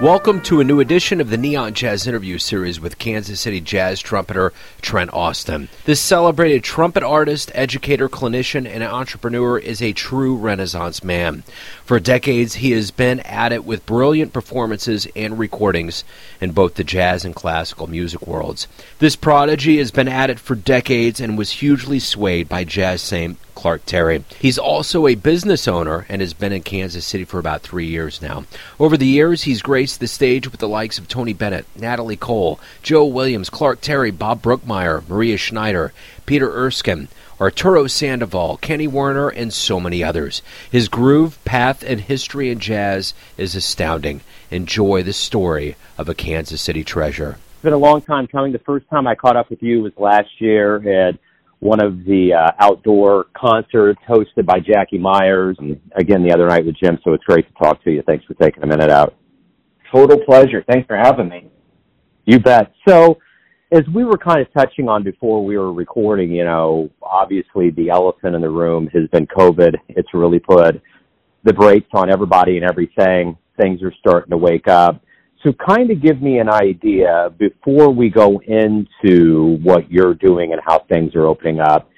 Welcome to a new edition of the Neon Jazz interview series with Kansas City jazz trumpeter Trent Austin. This celebrated trumpet artist, educator, clinician, and entrepreneur is a true Renaissance man. For decades, he has been at it with brilliant performances and recordings in both the jazz and classical music worlds. This prodigy has been at it for decades and was hugely swayed by jazz saint Clark Terry. He's also a business owner and has been in Kansas City for about three years now. Over the years, he's graced the stage with the likes of Tony Bennett, Natalie Cole, Joe Williams, Clark Terry, Bob Brookmeyer, Maria Schneider, Peter Erskine, Arturo Sandoval, Kenny Werner, and so many others. His groove, path, and history in jazz is astounding. Enjoy the story of a Kansas City treasure. It's been a long time coming. The first time I caught up with you was last year at one of the uh, outdoor concerts hosted by Jackie Myers. And again, the other night with Jim. So it's great to talk to you. Thanks for taking a minute out. Total pleasure. Thanks for having me. You bet. So, as we were kind of touching on before we were recording, you know, obviously the elephant in the room has been COVID. It's really put the brakes on everybody and everything. Things are starting to wake up. So kind of give me an idea before we go into what you're doing and how things are opening up.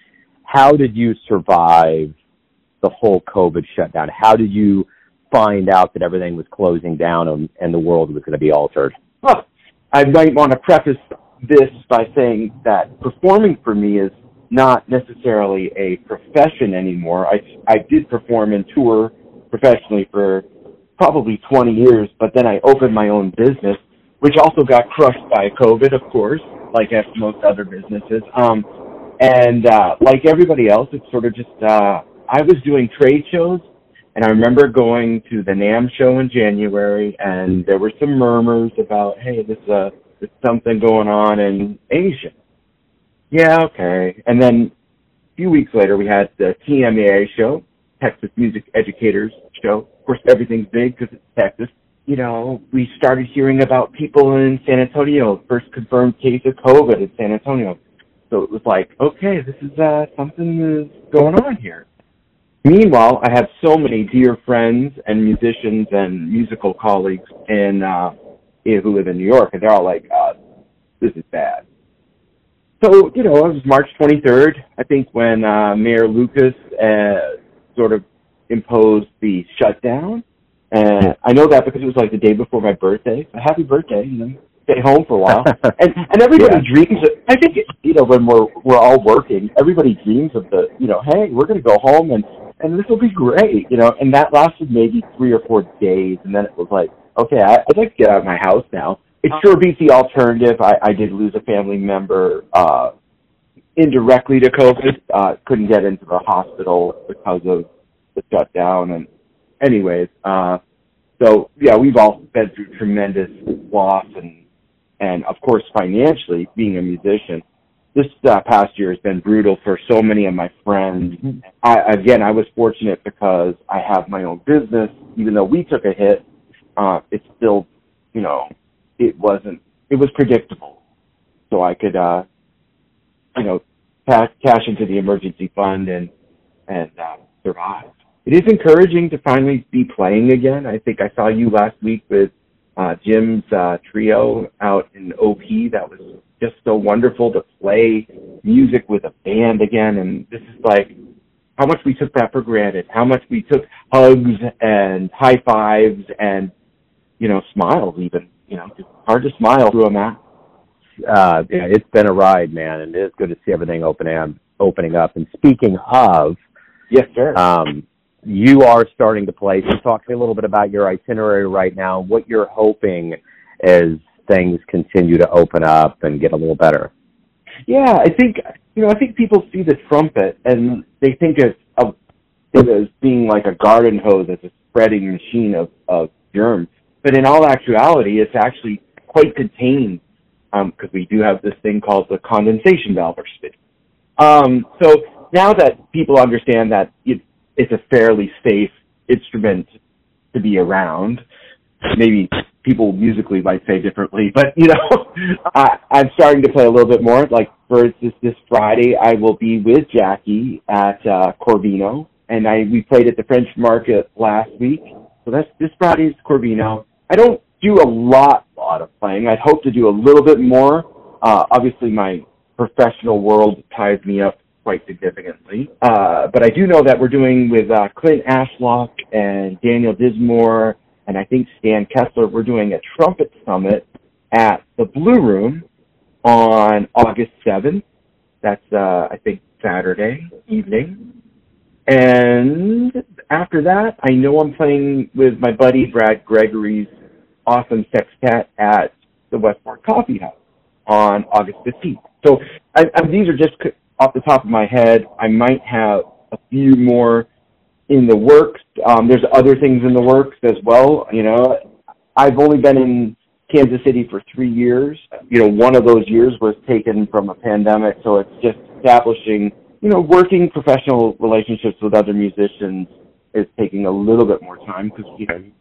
How did you survive the whole COVID shutdown? How did you find out that everything was closing down and, and the world was going to be altered? Well, I might want to preface this by saying that performing for me is not necessarily a profession anymore. I, I did perform and tour professionally for probably 20 years, but then I opened my own business, which also got crushed by COVID, of course, like most other businesses. Um, and uh, like everybody else, it's sort of just uh, I was doing trade shows, and I remember going to the NAMM show in January, and there were some murmurs about, hey, this uh, there's something going on in Asia. Yeah, okay. And then a few weeks later, we had the TMEA show, Texas Music Educators Show, course, everything's big because it's Texas. You know, we started hearing about people in San Antonio, first confirmed case of COVID in San Antonio. So it was like, okay, this is uh, something is going on here. Meanwhile, I have so many dear friends and musicians and musical colleagues in uh, who live in New York, and they're all like, uh, "This is bad." So you know, it was March 23rd, I think, when uh, Mayor Lucas uh, sort of imposed the shutdown. And I know that because it was like the day before my birthday. A happy birthday, you know. Stay home for a while. and and everybody yeah. dreams of I think you know, when we're we're all working, everybody dreams of the you know, hey, we're gonna go home and and this will be great, you know, and that lasted maybe three or four days and then it was like, okay, I, I'd like to get out of my house now. It sure beats the alternative. I, I did lose a family member uh indirectly to COVID. Uh couldn't get into the hospital because of the shutdown. And anyways, uh, so yeah, we've all been through tremendous loss and, and of course financially being a musician. This uh, past year has been brutal for so many of my friends. I, again, I was fortunate because I have my own business. Even though we took a hit, uh, it's still, you know, it wasn't, it was predictable. So I could, uh, you know, cash, cash into the emergency fund and, and, uh, survive it is encouraging to finally be playing again. I think I saw you last week with uh, Jim's uh, trio out in OP. That was just so wonderful to play music with a band again. And this is like how much we took that for granted, how much we took hugs and high fives and, you know, smiles even. You know, it's hard to smile through a mask. Uh, yeah, it's been a ride, man, and it is good to see everything open opening up. And speaking of, yes, sir. Um, you are starting to play. So talk to me a little bit about your itinerary right now, what you're hoping as things continue to open up and get a little better. Yeah, I think you know, I think people see the trumpet and they think of, it as being like a garden hose as a spreading machine of, of germs. But in all actuality, it's actually quite contained because um, we do have this thing called the condensation valve or spit. Um, so now that people understand that you, it's a fairly safe instrument to be around. Maybe people musically might say differently, but you know, I, I'm starting to play a little bit more. Like for instance, this Friday I will be with Jackie at uh, Corvino, and I we played at the French Market last week. So that's this Friday's Corvino. I don't do a lot, lot of playing. I'd hope to do a little bit more. Uh, obviously, my professional world ties me up quite significantly. Uh, but I do know that we're doing with uh, Clint Ashlock and Daniel Dismore and I think Stan Kessler, we're doing a trumpet summit at the Blue Room on August 7th. That's, uh, I think, Saturday evening. And after that, I know I'm playing with my buddy Brad Gregory's awesome sextet at the Westport Coffee House on August 15th. So I, I, these are just off the top of my head. I might have a few more in the works. Um, there's other things in the works as well. You know, I've only been in Kansas City for three years. You know, one of those years was taken from a pandemic, so it's just establishing, you know, working professional relationships with other musicians is taking a little bit more time because you know you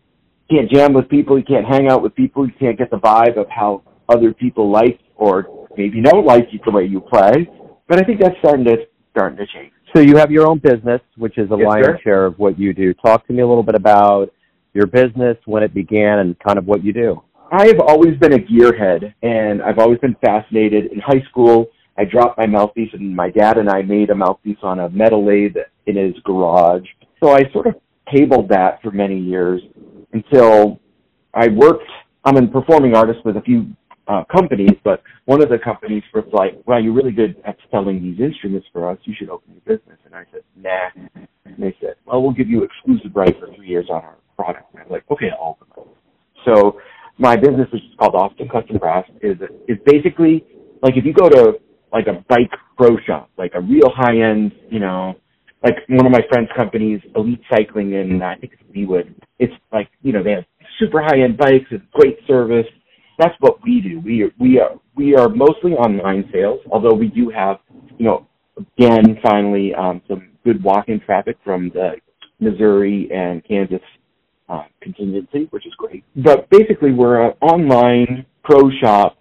can't jam with people, you can't hang out with people, you can't get the vibe of how other people like or maybe don't like you the way you play. But I think that's starting to starting to change. So you have your own business, which is a yes, lion's sir. share of what you do. Talk to me a little bit about your business, when it began, and kind of what you do. I've always been a gearhead, and I've always been fascinated. In high school, I dropped my mouthpiece, and my dad and I made a mouthpiece on a metal lathe in his garage. So I sort of tabled that for many years until I worked. I'm a performing artist with a few uh, companies, but one of the companies was like, "Wow, you're really good at selling these instruments for us. You should open your business." And I said, "Nah." And they said, "Well, we'll give you exclusive rights for three years on our product." And I'm like, "Okay, I'll open it." So my business, which is called Austin Custom Brass, is is basically like if you go to like a bike pro shop, like a real high end, you know, like one of my friends' companies, Elite Cycling in I think it's Leawood. It's like you know they have super high end bikes and great service that's what we do. We are, we are we are mostly online sales, although we do have, you know, again finally um, some good walk-in traffic from the Missouri and Kansas uh, contingency, which is great. But basically, we're an online pro shop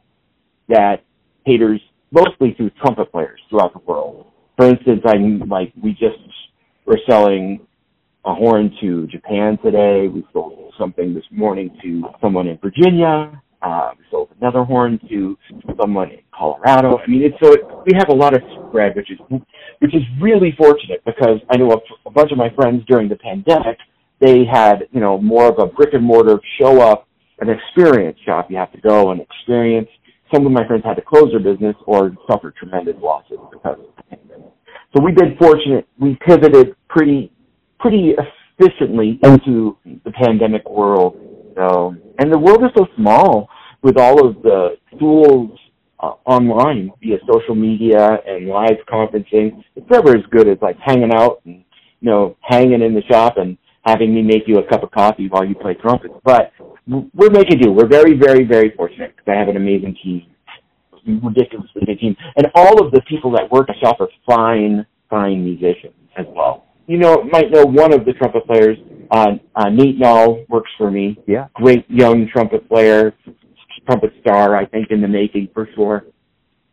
that caters mostly to trumpet players throughout the world. For instance, I like we just we're selling a horn to Japan today. We sold something this morning to someone in Virginia. Um, we sold another horn to someone in Colorado. I mean, it's so it, we have a lot of spread, which is which is really fortunate because I know a, a bunch of my friends during the pandemic they had you know more of a brick and mortar show up an experience shop. You have to go and experience. Some of my friends had to close their business or suffer tremendous losses because of the pandemic. So we've been fortunate. We pivoted pretty pretty efficiently into the pandemic world so, and the world is so small with all of the tools uh, online via social media and live conferencing. It's never as good as like hanging out and you know hanging in the shop and having me make you a cup of coffee while you play trumpet. But we're making do. We're very, very, very fortunate because I have an amazing team, ridiculously big team, and all of the people that work at the shop are fine, fine musicians as well. You know, might know one of the trumpet players uh, uh, Nate Nall works for me. Yeah. Great young trumpet player, trumpet star, I think, in the making for sure.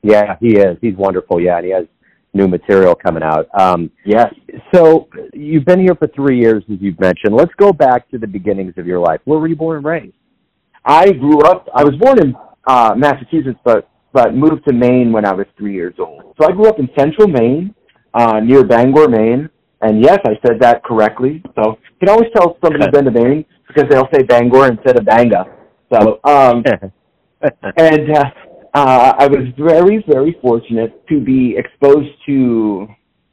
Yeah, he is. He's wonderful. Yeah, and he has new material coming out. Um, yes. So you've been here for three years, as you've mentioned. Let's go back to the beginnings of your life. Where were you born and raised? I grew up. I was born in uh, Massachusetts, but but moved to Maine when I was three years old. So I grew up in Central Maine, uh, near Bangor, Maine. And yes, I said that correctly. So you can always tell somebody's been to Maine because they'll say Bangor instead of Banga. So, um, and uh, uh, I was very, very fortunate to be exposed to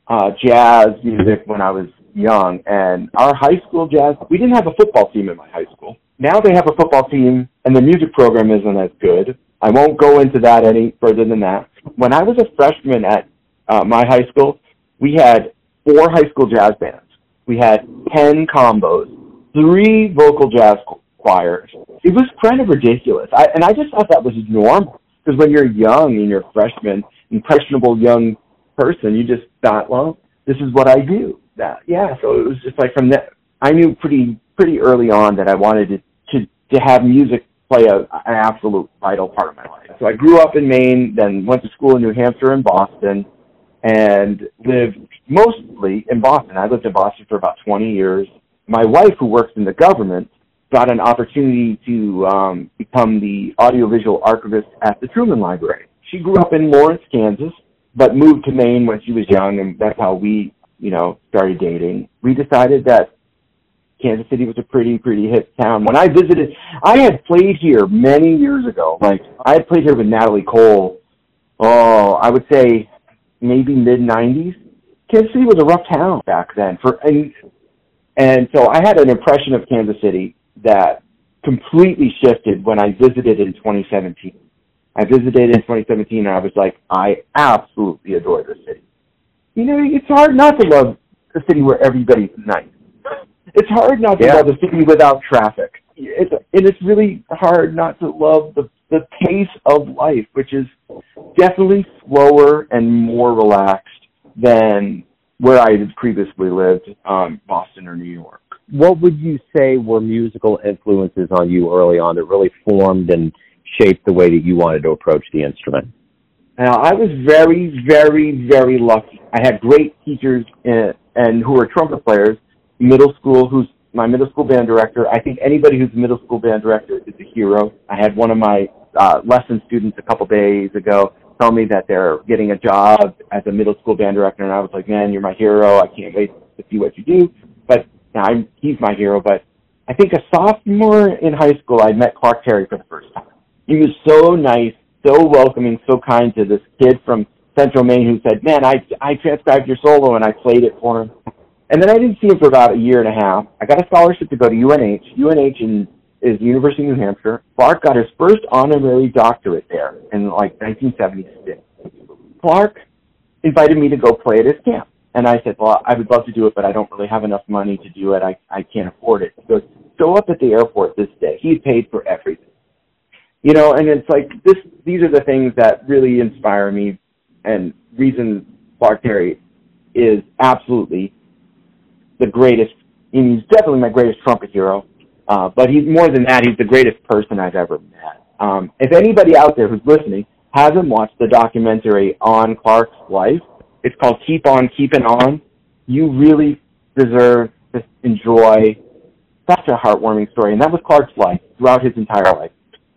uh, jazz music when I was young. And our high school jazz, we didn't have a football team in my high school. Now they have a football team, and the music program isn't as good. I won't go into that any further than that. When I was a freshman at uh, my high school, we had four high school jazz bands. We had 10 combos, three vocal jazz choirs. It was kind of ridiculous. I, and I just thought that was normal. Because when you're young and you're a freshman, impressionable young person, you just thought, well, this is what I do. That yeah. So it was just like from that, I knew pretty pretty early on that I wanted to to, to have music play a, an absolute vital part of my life. So I grew up in Maine, then went to school in New Hampshire and Boston, and lived mostly in Boston. I lived in Boston for about 20 years. My wife, who works in the government, got an opportunity to um, become the audiovisual archivist at the Truman Library. She grew up in Lawrence, Kansas, but moved to Maine when she was young, and that's how we, you know, started dating. We decided that Kansas City was a pretty, pretty hip town. When I visited, I had played here many years ago. Like I had played here with Natalie Cole. Oh, I would say maybe mid '90s. Kansas City was a rough town back then. For and and so I had an impression of Kansas City that completely shifted when I visited in 2017. I visited in 2017 and I was like, I absolutely adore this city. You know, it's hard not to love a city where everybody's nice. It's hard not to yeah. love a city without traffic. It's, and it's really hard not to love the the pace of life, which is definitely slower and more relaxed than where I had previously lived, um, Boston or New York. What would you say were musical influences on you early on that really formed and shaped the way that you wanted to approach the instrument? Now, I was very, very, very lucky. I had great teachers in, and who were trumpet players. Middle school, who's my middle school band director. I think anybody who's a middle school band director is a hero. I had one of my uh, lesson students a couple days ago tell me that they're getting a job as a middle school band director, and I was like, man, you're my hero. I can't wait to see what you do. But now I'm, he's my hero. But I think a sophomore in high school, I met Clark Terry for the first time. He was so nice, so welcoming, so kind to this kid from Central Maine who said, man, I, I transcribed your solo and I played it for him. And then I didn't see him for about a year and a half. I got a scholarship to go to UNH. UNH in is the University of New Hampshire. Clark got his first honorary doctorate there in like 1976. Clark invited me to go play at his camp. And I said, well, I would love to do it, but I don't really have enough money to do it. I, I can't afford it. He goes, show up at the airport this day. He paid for everything. You know, and it's like this, these are the things that really inspire me and reason Clark Terry is absolutely the greatest, and he's definitely my greatest trumpet hero. Uh, but he's more than that. He's the greatest person I've ever met. Um, if anybody out there who's listening hasn't watched the documentary on Clark's life, it's called Keep On Keeping On. You really deserve to enjoy such a heartwarming story. And that was Clark's life throughout his entire life.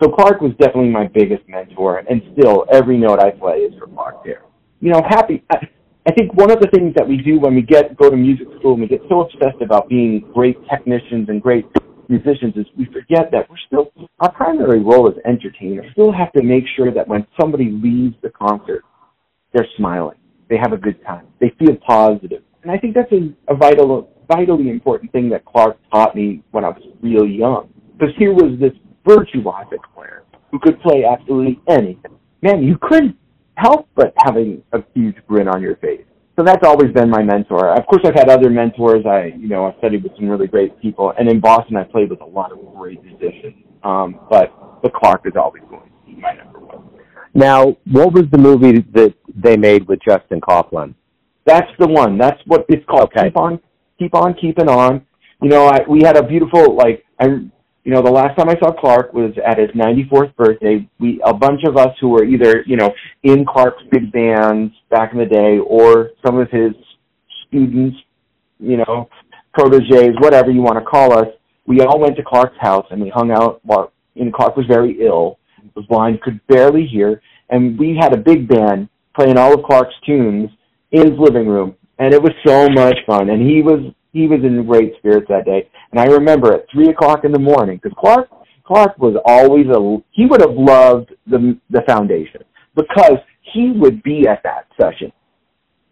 So Clark was definitely my biggest mentor, and still every note I play is for Clark there. You know, happy. I, I think one of the things that we do when we get go to music school and we get so obsessed about being great technicians and great musicians is we forget that we're still our primary role as entertainers. We still have to make sure that when somebody leaves the concert, they're smiling, they have a good time, they feel positive, and I think that's a, a vital, vitally important thing that Clark taught me when I was real young. Because here was this virtuosic player who could play absolutely anything. Man, you couldn't help but having a huge grin on your face so that's always been my mentor. Of course, I've had other mentors. I, you know, I've studied with some really great people, and in Boston, I played with a lot of great musicians. Um, but the Clark is always going to be my number one. Now, what was the movie that they made with Justin Kauflin? That's the one. That's what it's called. Okay. Keep on, keep on, keeping on. You know, I, we had a beautiful like I you know, the last time I saw Clark was at his 94th birthday. We, a bunch of us who were either, you know, in Clark's big bands back in the day or some of his students, you know, proteges, whatever you want to call us, we all went to Clark's house and we hung out while, and Clark was very ill, was blind, could barely hear, and we had a big band playing all of Clark's tunes in his living room. And it was so much fun. And he was he was in great spirits that day. And I remember at three o'clock in the morning, because Clark Clark was always a he would have loved the the foundation because he would be at that session.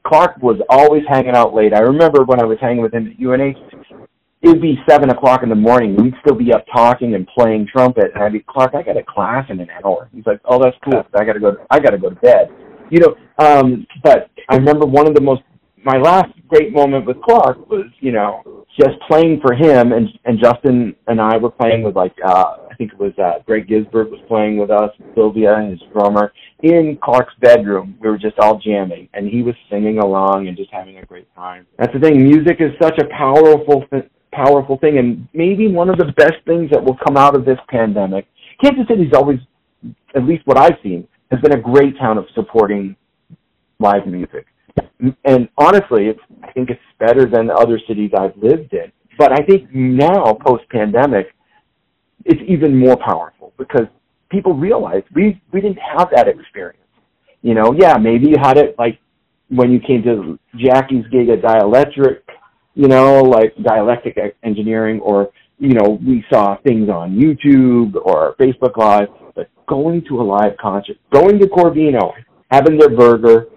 Clark was always hanging out late. I remember when I was hanging with him at UNH, it'd be seven o'clock in the morning. We'd still be up talking and playing trumpet, and I'd be Clark. I got a class in an hour. He's like, "Oh, that's cool. I got to go. I got to go to bed." You know, um, but I remember one of the most my last great moment with Clark was, you know, just playing for him and and Justin and I were playing with like uh I think it was uh Greg Gisbert was playing with us, Sylvia, his drummer, in Clark's bedroom. We were just all jamming and he was singing along and just having a great time. That's the thing, music is such a powerful powerful thing and maybe one of the best things that will come out of this pandemic. Kansas City's always at least what I've seen has been a great town of supporting live music and honestly, it's, I think it's better than other cities I've lived in. But I think now, post pandemic, it's even more powerful because people realize we we didn't have that experience. You know, yeah, maybe you had it like when you came to Jackie's gig at Dielectric, you know, like dialectic engineering, or you know, we saw things on YouTube or Facebook Live. But going to a live concert, going to Corvino, having their burger,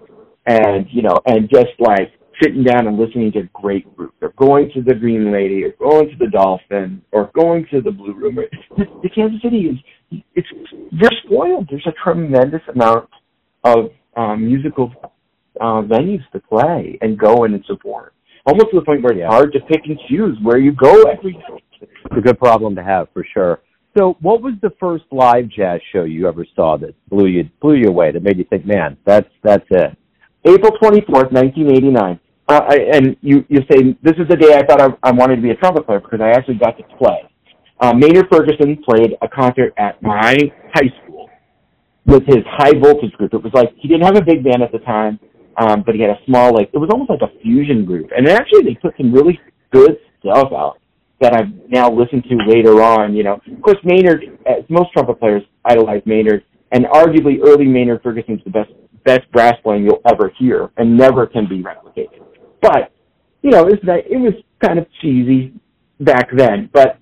and you know, and just like sitting down and listening to great group, or going to the Green Lady, or going to the Dolphin, or going to the Blue Room. The Kansas City is it's you're spoiled. There's a tremendous amount of um, musical uh, venues to play and go in and support. Almost to the point where it's hard to pick and choose where you go every day. It's a good problem to have for sure. So, what was the first live jazz show you ever saw that blew you blew you away? That made you think, "Man, that's that's it." April twenty fourth, nineteen eighty nine. Uh, I, and you you say this is the day I thought I, I wanted to be a trumpet player because I actually got to play. Uh, Maynard Ferguson played a concert at my high school with his high voltage group. It was like he didn't have a big band at the time, um, but he had a small like it was almost like a fusion group. And actually, they put some really good stuff out that I've now listened to later on. You know, of course, Maynard, as most trumpet players idolize Maynard, and arguably early Maynard Ferguson's the best best brass playing you'll ever hear, and never can be replicated. But you know, it was, it was kind of cheesy back then. But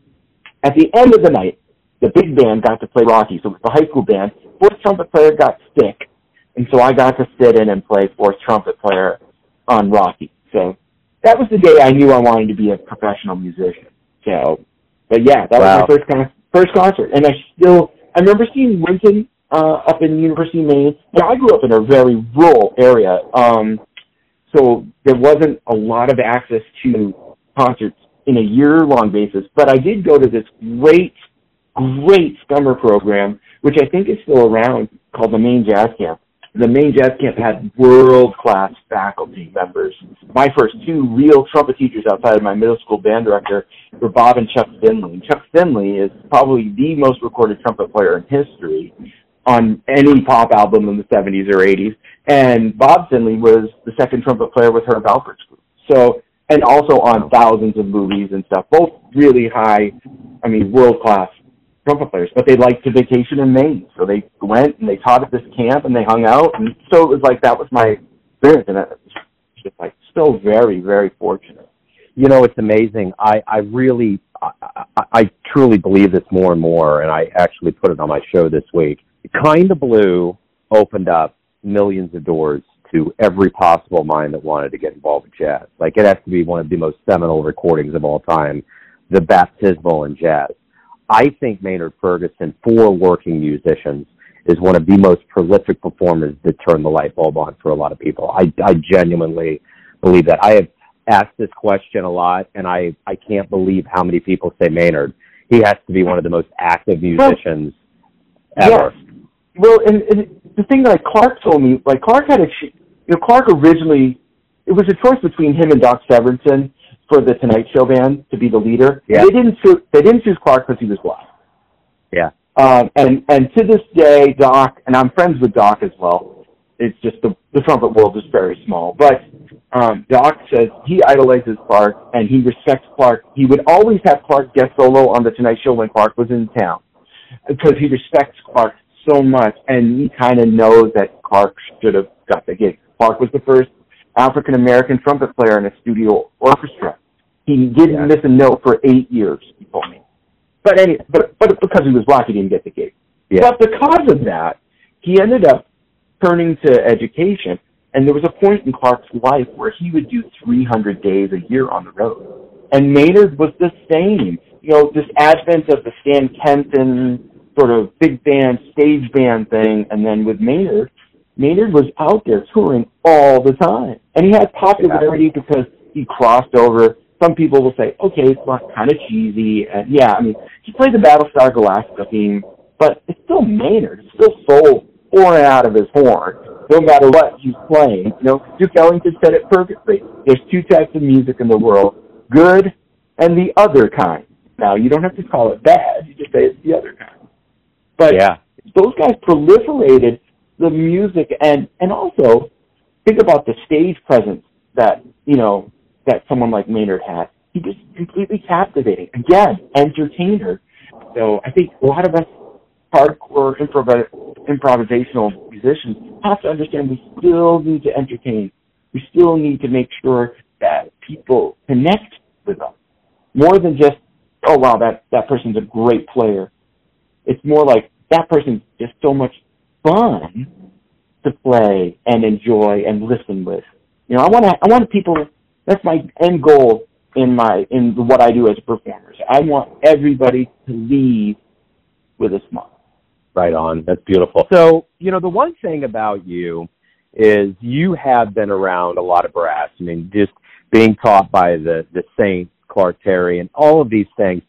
at the end of the night, the big band got to play Rocky, so it was the high school band. Fourth trumpet player got sick, and so I got to sit in and play fourth trumpet player on Rocky. So that was the day I knew I wanted to be a professional musician. So, but yeah, that wow. was my first con- first concert, and I still I remember seeing Wynton uh, up in University of Maine. Yeah, I grew up in a very rural area, um, so there wasn't a lot of access to concerts in a year long basis. But I did go to this great, great summer program, which I think is still around, called the Maine Jazz Camp the Maine Jazz Camp had world-class faculty members. My first two real trumpet teachers outside of my middle school band director were Bob and Chuck Findley. Chuck Findley is probably the most recorded trumpet player in history on any pop album in the 70s or 80s. And Bob Findley was the second trumpet player with Herb Alpert's group. So, and also on thousands of movies and stuff. Both really high, I mean, world-class trumpet players, but they liked to vacation in Maine. So they went and they taught at this camp and they hung out. And so it was like, that was my experience. And it was just like, still very, very fortunate. You know, it's amazing. I, I really, I, I, I truly believe this more and more. And I actually put it on my show this week. Kinda Blue opened up millions of doors to every possible mind that wanted to get involved with jazz. Like it has to be one of the most seminal recordings of all time, the baptismal in jazz. I think Maynard Ferguson, for working musicians, is one of the most prolific performers that turn the light bulb on for a lot of people. I, I genuinely believe that. I have asked this question a lot, and I, I can't believe how many people say Maynard. He has to be one of the most active musicians well, ever. Yes. Well, and, and the thing that like, Clark told me, like Clark had a, you know, Clark originally, it was a choice between him and Doc Severinsen for the Tonight Show band to be the leader. Yeah. They didn't choose, they didn't choose Clark because he was black. Yeah. Um, and and to this day, Doc and I'm friends with Doc as well. It's just the the trumpet world is very small, but um, Doc says he idolizes Clark and he respects Clark. He would always have Clark guest solo on the Tonight Show when Clark was in town because he respects Clark so much, and he kind of knows that Clark should have got the gig. Clark was the first African American trumpet player in a studio orchestra. He didn't yeah. miss a note for eight years. He told me, but any, but but because he was black, he didn't get the gig. Yeah. But because of that, he ended up turning to education. And there was a point in Clark's life where he would do 300 days a year on the road. And Maynard was the same. You know, this advent of the Stan Kenton sort of big band, stage band thing, and then with Maynard, Maynard was out there touring all the time. And he had popularity because he crossed over. Some people will say, okay, it's kind of cheesy. And yeah, I mean, he played the Battlestar Galactica theme, but it's still Maynard. It's still soul pouring out of his horn, no matter what he's playing. You know, Duke Ellington said it perfectly. There's two types of music in the world, good and the other kind. Now, you don't have to call it bad. You just say it's the other kind. But yeah. those guys proliferated the music and and also think about the stage presence that you know that someone like Maynard had. He was completely captivating. Again, entertainer. So I think a lot of us hardcore improv- improvisational musicians have to understand we still need to entertain. We still need to make sure that people connect with us more than just, oh wow, that, that person's a great player. It's more like that person's just so much fun to play and enjoy and listen with. You know, I want to, I want people, that's my end goal in my, in what I do as a performer. I want everybody to leave with a smile. Right on. That's beautiful. So, you know, the one thing about you is you have been around a lot of brass. I mean, just being taught by the, the Saint, Clark Terry, and all of these things.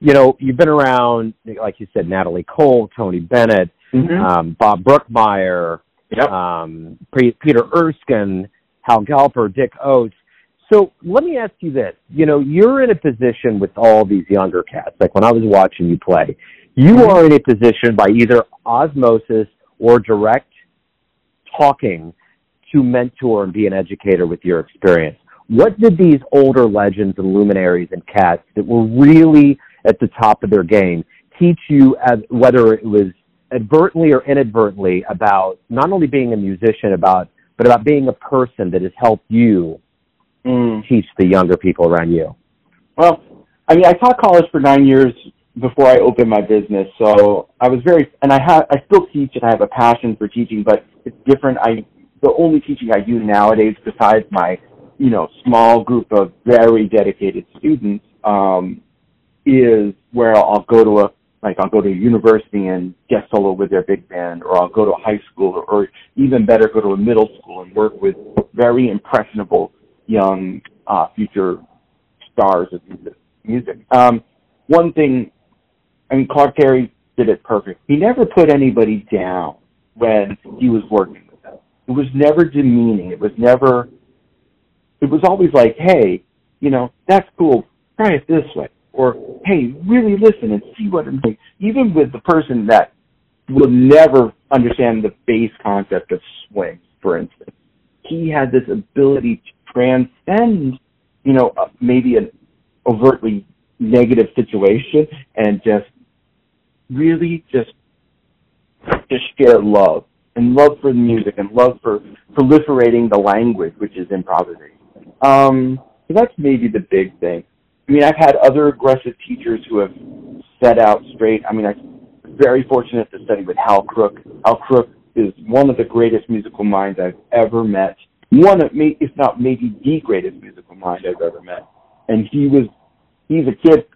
You know, you've been around, like you said, Natalie Cole, Tony Bennett, mm-hmm. um, Bob Brookmeyer, yep. um, Peter Erskine, Hal Galper, Dick Oates. So let me ask you this. You know, you're in a position with all these younger cats. Like when I was watching you play, you mm-hmm. are in a position by either osmosis or direct talking to mentor and be an educator with your experience. What did these older legends and luminaries and cats that were really at the top of their game teach you, as, whether it was advertently or inadvertently, about not only being a musician, about but about being a person that has helped you mm. teach the younger people around you? Well, I mean, I taught college for nine years before I opened my business, so I was very, and I have, I still teach, and I have a passion for teaching, but it's different. I, the only teaching I do nowadays, besides my, you know, small group of very dedicated students, um, is where I'll go to a, like I'll go to a university and guest solo with their big band, or I'll go to a high school, or, or even better, go to a middle school and work with very impressionable young uh, future stars of music. Um, one thing, I mean, Clark Terry did it perfect. He never put anybody down when he was working with them. It was never demeaning. It was never. It was always like, hey, you know, that's cool. Try it this way, or hey, really listen and see what I'm saying. Even with the person that will never understand the base concept of swing, for instance, he had this ability to transcend, you know, uh, maybe an overtly negative situation and just really just just share love and love for the music and love for proliferating the language, which is improvisation. Um, so that's maybe the big thing. I mean, I've had other aggressive teachers who have set out straight. I mean, I'm very fortunate to study with Hal Crook. Hal Crook is one of the greatest musical minds I've ever met one of me, if not maybe the greatest musical mind I've ever met. And he was, he's a kid.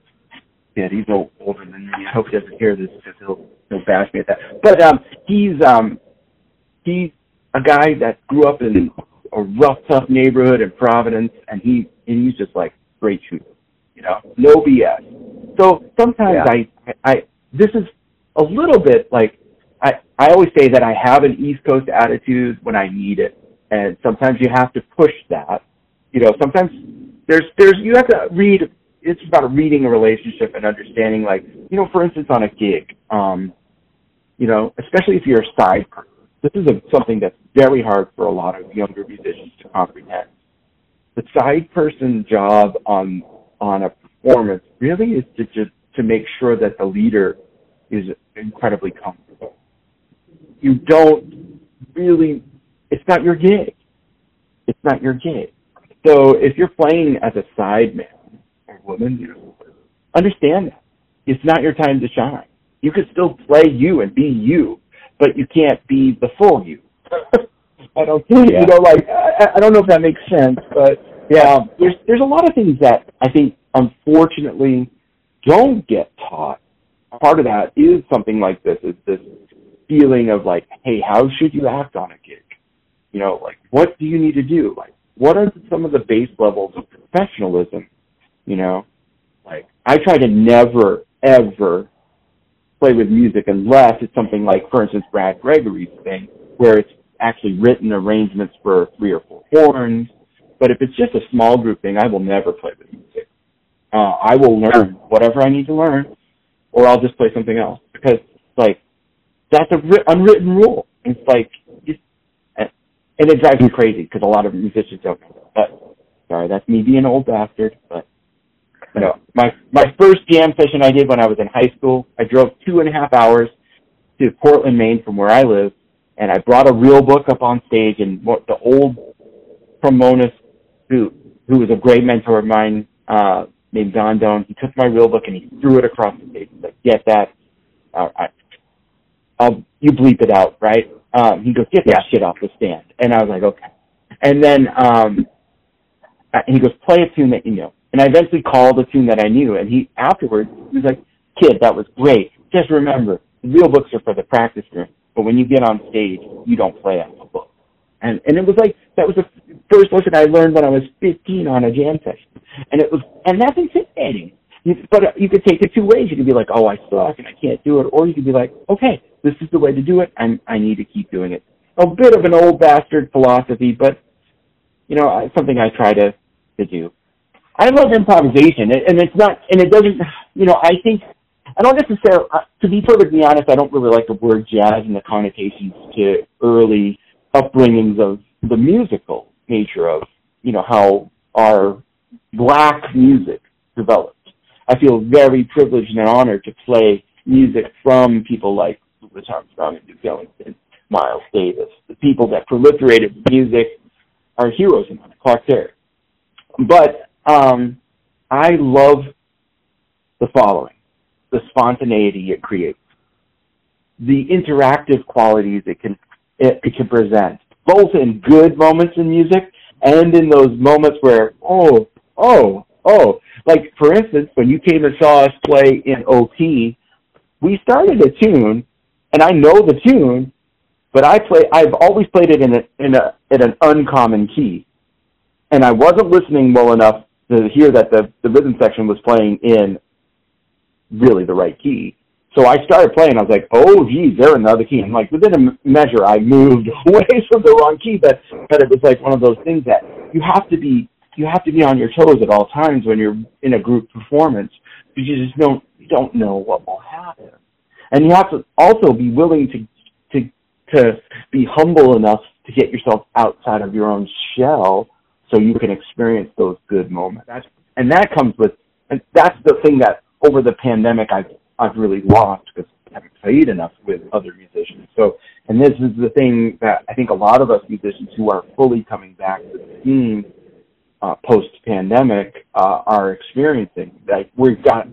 Yeah, he's no older than me. I hope he doesn't hear this because he'll, he'll bash me at that. But um, he's um, he's a guy that grew up in a rough, tough neighborhood in Providence, and he and he's just like great shooter, know, no BS. So sometimes yeah. I, I, this is a little bit like I, I always say that I have an East Coast attitude when I need it and sometimes you have to push that. You know, sometimes there's there's you have to read. It's about reading a relationship and understanding, like you know, for instance, on a gig, um, you know, especially if you're a side person. This is a, something that's very hard for a lot of younger musicians to comprehend. The side person job on on a performance really is to just to make sure that the leader is incredibly comfortable. You don't really it's not your gig. It's not your gig. So if you're playing as a side man or woman, you know, understand that. It's not your time to shine. You can still play you and be you, but you can't be the full you. I don't think, yeah. you know, like, I, I don't know if that makes sense, but yeah, um, there's, there's a lot of things that I think unfortunately don't get taught. Part of that is something like this, is this feeling of like, hey, how should you act on a gig? You know, like what do you need to do? Like what are some of the base levels of professionalism? You know, like I try to never ever play with music unless it's something like, for instance, Brad Gregory's thing, where it's actually written arrangements for three or four horns. But if it's just a small group thing, I will never play with music. Uh, I will learn whatever I need to learn, or I'll just play something else because, like, that's a ri- unwritten rule. It's like and it drives me crazy because a lot of musicians don't know that. But sorry, that's me being an old bastard. But you know, my my first jam session I did when I was in high school, I drove two and a half hours to Portland, Maine, from where I live, and I brought a real book up on stage, and what the old trombonist who who was a great mentor of mine, uh, named Don Doane, he took my real book and he threw it across the stage. He's like, "Get that? Uh, I, I'll you bleep it out, right?" Um, he goes, "Get that shit off the stand," and I was like, "Okay." And then um, he goes, "Play a tune that you know." And I eventually called a tune that I knew, and he afterwards he was like, "Kid, that was great. Just remember, the real books are for the practice room, but when you get on stage, you don't play out the book." And and it was like that was the first lesson I learned when I was 15 on a jam session, and it was and that's intimidating. But you could take it two ways. You could be like, "Oh, I suck and I can't do it," or you could be like, "Okay, this is the way to do it, and I need to keep doing it." A bit of an old bastard philosophy, but you know, something I try to to do. I love improvisation, and it's not, and it doesn't, you know, I think, I don't necessarily, uh, to be perfectly honest, I don't really like the word jazz and the connotations to early upbringings of the musical nature of, you know, how our black music developed. I feel very privileged and honored to play music from people like Louis Armstrong and Duke Ellington, Miles Davis, the people that proliferated music, are heroes in that, Clark Terry. But um, I love the following: the spontaneity it creates, the interactive qualities it can it, it can present, both in good moments in music and in those moments where oh oh oh, like for instance, when you came and saw us play in OT, we started a tune, and I know the tune, but I play. I've always played it in a in a in an uncommon key, and I wasn't listening well enough to hear that the, the rhythm section was playing in really the right key. So I started playing. I was like, "Oh, geez, they're another key." And like within a measure, I moved away from the wrong key, but but it was like one of those things that you have to be you have to be on your toes at all times when you're in a group performance because you just don't you don't know what will happen, and you have to also be willing to to to be humble enough to get yourself outside of your own shell so you can experience those good moments. That's, and that comes with, and that's the thing that over the pandemic I've, I've really lost because I haven't played enough with other musicians. So, and this is the thing that I think a lot of us musicians who are fully coming back to the scene uh, post pandemic uh, are experiencing. Like we've got,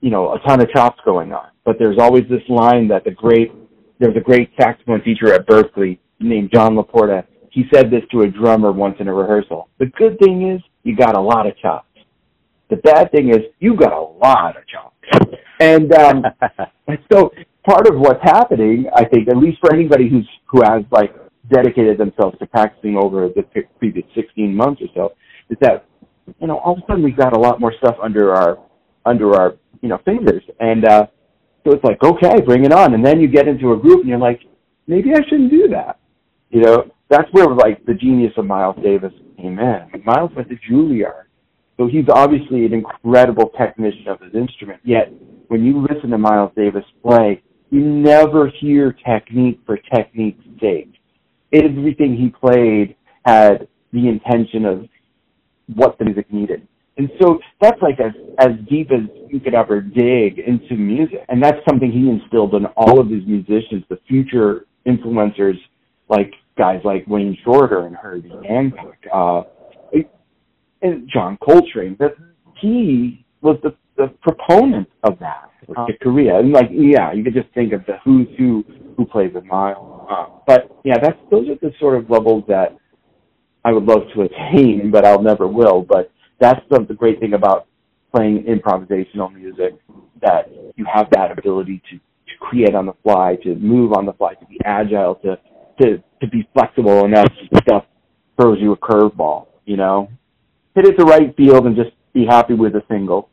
you know, a ton of chops going on, but there's always this line that the great, there's a great saxophone teacher at Berklee named John LaPorta he said this to a drummer once in a rehearsal. The good thing is you got a lot of chops. The bad thing is you got a lot of chops. And um so part of what's happening, I think, at least for anybody who's who has like dedicated themselves to practicing over the previous 16 months or so, is that you know all of a sudden we've got a lot more stuff under our under our you know fingers, and uh, so it's like okay, bring it on. And then you get into a group and you're like, maybe I shouldn't do that, you know that's where like the genius of Miles Davis came in. Miles went to Juilliard, so he's obviously an incredible technician of his instrument. Yet when you listen to Miles Davis play, you never hear technique for technique's sake. Everything he played had the intention of what the music needed. And so that's like as, as deep as you could ever dig into music. And that's something he instilled in all of his musicians, the future influencers like guys like Wayne Shorter and Herbie Hancock, uh, and John Coltrane, that he was the, the proponent of that uh, Corea. And like, yeah, you could just think of the who's who who plays with Miles. Uh, but yeah, that's those are the sort of levels that I would love to attain, but I'll never will. But that's the, the great thing about playing improvisational music that you have that ability to to create on the fly, to move on the fly, to be agile, to to to be flexible enough to stuff throws you a curveball, you know. Hit it the right field and just be happy with a single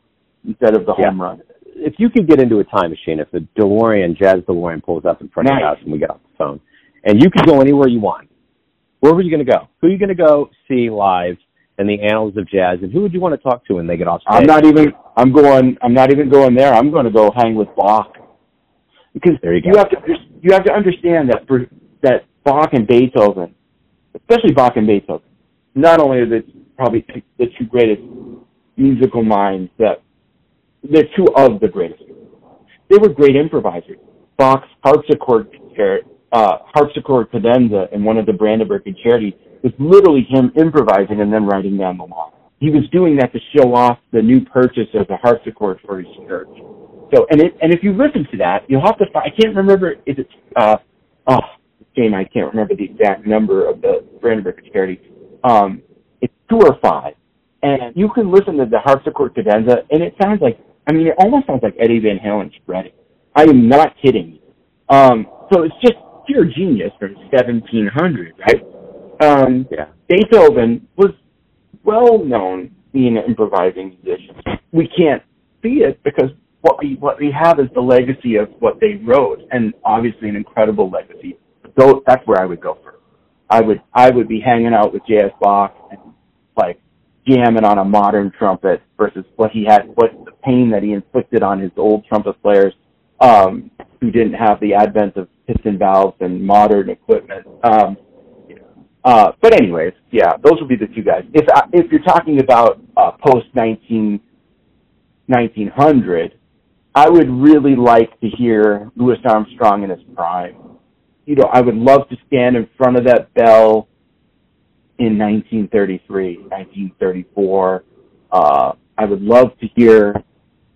instead of the yeah. home run. If you could get into a time machine, if the DeLorean, Jazz DeLorean pulls up in front nice. of your house and we get off the phone, and you could go anywhere you want, where were you going to go? Who are you going to go see live in the annals of jazz, and who would you want to talk to when they get off stage? I'm not even. I'm going. I'm not even going there. I'm going to go hang with Bach because there you, go. you have to. You have to understand that for that Bach and Beethoven, especially Bach and Beethoven, not only are they probably the two greatest musical minds that they're two of the greatest. They were great improvisers. Bach's harpsichord uh, harpsichord cadenza in one of the Brandenburg concerti was literally him improvising and then writing down the line. He was doing that to show off the new purchase of the harpsichord for his church. So, and it, and if you listen to that, you'll have to find, I can't remember, is it, uh, oh, shame, I can't remember the exact number of the Brandenburg concerti. Um, two or five. And you can listen to the harpsichord cadenza and it sounds like, I mean, it almost sounds like Eddie Van Halen spreading. I am not kidding you. Um, so it's just pure genius from 1700, right? Um, yeah. Beethoven was well known being an improvising musician. We can't see it because what we what we have is the legacy of what they wrote, and obviously an incredible legacy. So that's where I would go first. I would I would be hanging out with J.S. Bach and like jamming on a modern trumpet versus what he had, what the pain that he inflicted on his old trumpet players um, who didn't have the advent of piston valves and modern equipment. Um, uh, but anyways, yeah, those would be the two guys. If uh, if you're talking about uh, post 19, 1900, I would really like to hear Louis Armstrong in his prime. You know, I would love to stand in front of that bell in 1933, 1934. Uh, I would love to hear,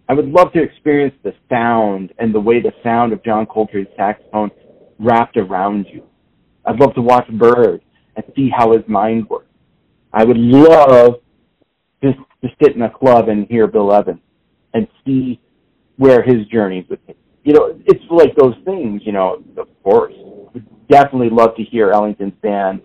I would love to experience the sound and the way the sound of John Coltrane's saxophone wrapped around you. I'd love to watch Bird and see how his mind works. I would love just to sit in a club and hear Bill Evans and see where his journey would take. You know, it's like those things, you know, of course. Would definitely love to hear Ellington's band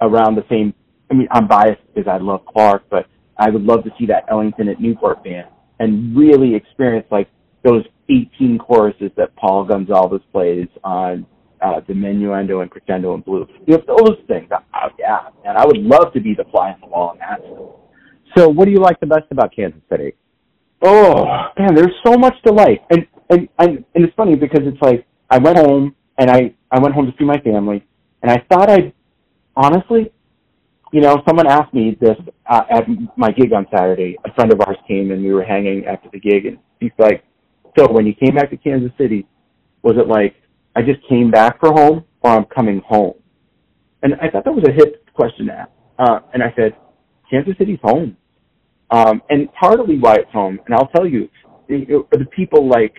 around the same I mean, I'm biased because I love Clark, but I would love to see that Ellington at Newport band and really experience like those 18 choruses that Paul Gonsalves plays on uh, diminuendo and crescendo and blues. You know, those things. Uh, yeah, and I would love to be the fly on the wall in that. So, what do you like the best about Kansas City? Oh man, there's so much to like, and and and, and it's funny because it's like I went home and I I went home to see my family, and I thought I'd honestly, you know, someone asked me this uh, at my gig on Saturday. A friend of ours came and we were hanging after the gig, and he's like, "So when you came back to Kansas City, was it like I just came back for home or I'm coming home? And I thought that was a hit question to ask. Uh, and I said, Kansas City's home. Um, and partly why it's home, and I'll tell you, the, the people like,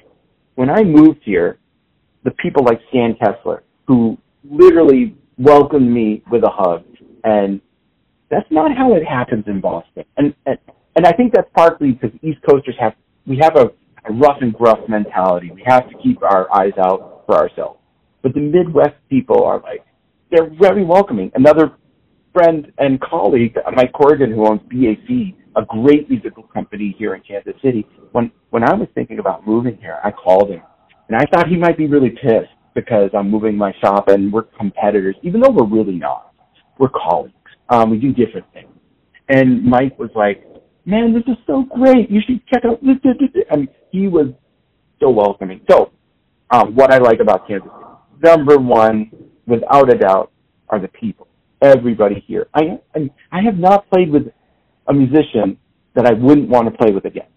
when I moved here, the people like Stan Kessler, who literally welcomed me with a hug. And that's not how it happens in Boston. And, and, and I think that's partly because East Coasters have, we have a, a rough and gruff mentality. We have to keep our eyes out for ourselves. But the Midwest people are like, they're very welcoming. Another friend and colleague, Mike Corrigan, who owns BAC, a great musical company here in Kansas City, when, when I was thinking about moving here, I called him. And I thought he might be really pissed because I'm moving my shop and we're competitors, even though we're really not. We're colleagues. Um, we do different things. And Mike was like, man, this is so great. You should check out this. this, this. And he was so welcoming. So um, what I like about Kansas City. Number one, without a doubt, are the people. Everybody here. I, I, I have not played with a musician that I wouldn't want to play with again.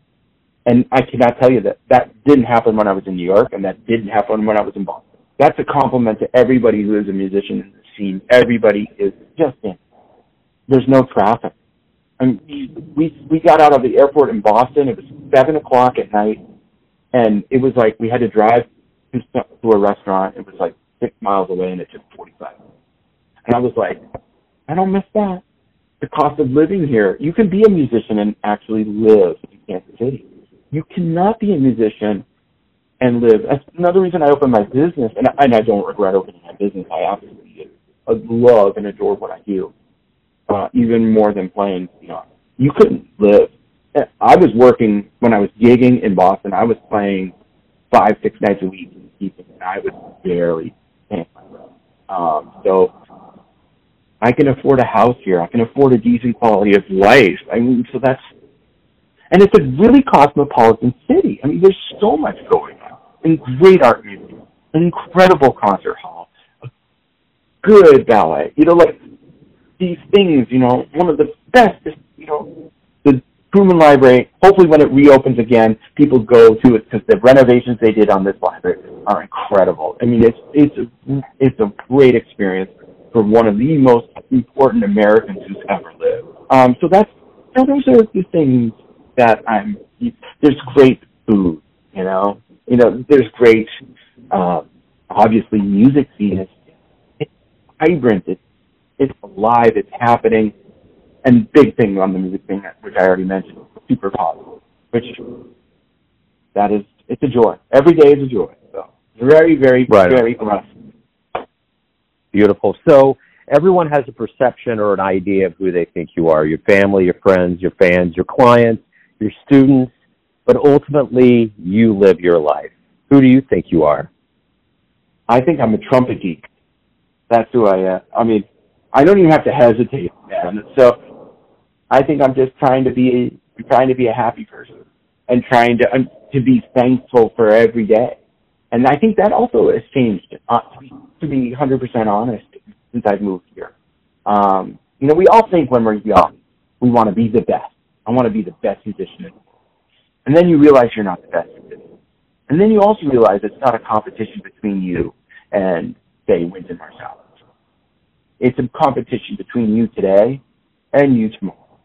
And I cannot tell you that that didn't happen when I was in New York, and that didn't happen when I was in Boston. That's a compliment to everybody who is a musician in the scene. Everybody is just in. There's no traffic. I mean, we we got out of the airport in Boston. It was seven o'clock at night, and it was like we had to drive to a restaurant. It was like six miles away, and it took 45 minutes. And I was like, I don't miss that. The cost of living here. You can be a musician and actually live in Kansas City. You cannot be a musician and live. That's another reason I opened my business, and I, and I don't regret opening my business. I absolutely love and adore what I do, uh, even more than playing. You know, you couldn't live. I was working when I was gigging in Boston. I was playing five, six nights a week keeping, and I was barely paying my rent. Um, so I can afford a house here. I can afford a decent quality of life. I mean, so that's, and it's a really cosmopolitan city. I mean, there's so much going. And great art museum, an incredible concert hall, a good ballet. You know, like these things. You know, one of the best. Is, you know, the Truman Library, hopefully when it reopens again, people go to it because the renovations they did on this library are incredible. I mean, it's it's a, it's a great experience for one of the most important Americans who's ever lived. Um, so that's those are the things that I'm. There's great food, you know. You know, there's great, uh, obviously music scene. It's, vibrant. It's it's alive. It's happening and big thing on the music thing, which I already mentioned, super positive, which that is, it's a joy. Every day is a joy. So very, very, right. very blessed. Beautiful. So everyone has a perception or an idea of who they think you are, your family, your friends, your fans, your clients, your students, but ultimately you live your life. Who do you think you are? I think I'm a trumpet geek. That's who I am. I mean, I don't even have to hesitate, man. So I think I'm just trying to be trying to be a happy person and trying to um, to be thankful for every day. And I think that also has changed. Uh, to be to be 100% honest, since I've moved here, um, you know, we all think when we're young, we want to be the best. I want to be the best musician in the. And then you realize you're not the best musician. And then you also realize it's not a competition between you and, say, Wynton Marsalis. It's a competition between you today and you tomorrow.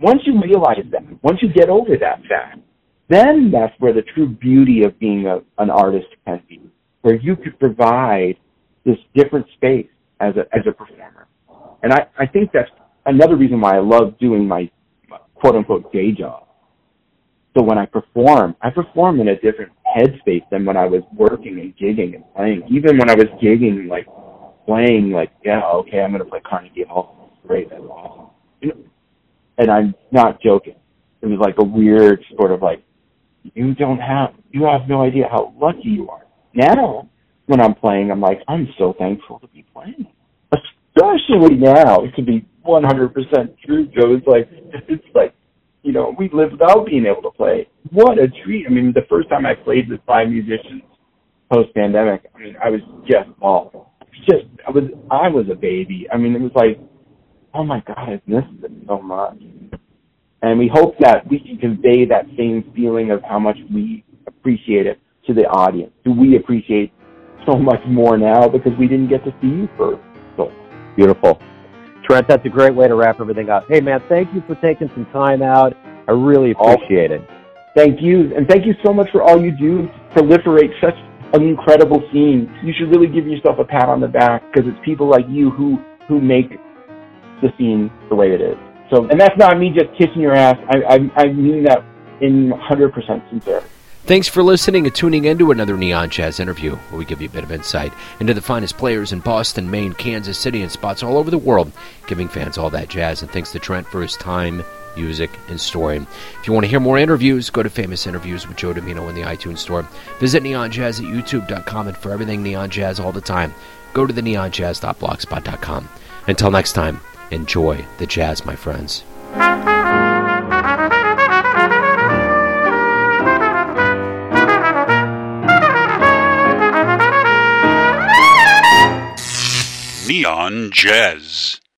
Once you realize that, once you get over that fact, then that's where the true beauty of being a, an artist can be, where you could provide this different space as a, as a performer. And I, I think that's another reason why I love doing my quote unquote day job. So when I perform, I perform in a different headspace than when I was working and gigging and playing. Even when I was gigging, like playing, like, yeah, okay, I'm to play Carnegie Hall. Great, that's awesome. You know, and I'm not joking. It was like a weird sort of like, you don't have, you have no idea how lucky you are. Now, when I'm playing, I'm like, I'm so thankful to be playing. Especially now, to be 100% true, Joe. It's like, it's like, you know, we live without being able to play. What a treat. I mean, the first time I played with five musicians post pandemic, I mean, I was just awful. Just, I was, I was a baby. I mean, it was like, oh my God, I've missed it so much. And we hope that we can convey that same feeling of how much we appreciate it to the audience. Do we appreciate so much more now because we didn't get to see you for so? Beautiful. Trent, that's a great way to wrap everything up. Hey man, thank you for taking some time out. I really appreciate it. Thank you. And thank you so much for all you do to proliferate such an incredible scene. You should really give yourself a pat on the back because it's people like you who, who make the scene the way it is. So, and that's not me just kissing your ass. I, I, I mean that in 100% sincerity. Thanks for listening and tuning in to another Neon Jazz interview, where we give you a bit of insight into the finest players in Boston, Maine, Kansas City, and spots all over the world, giving fans all that jazz. And thanks to Trent for his time, music, and story. If you want to hear more interviews, go to Famous Interviews with Joe Dimino in the iTunes Store. Visit neonjazz at youtube.com, and for everything Neon Jazz all the time, go to the neonjazz.blogspot.com. Until next time. Enjoy the jazz, my friends. Neon Jazz.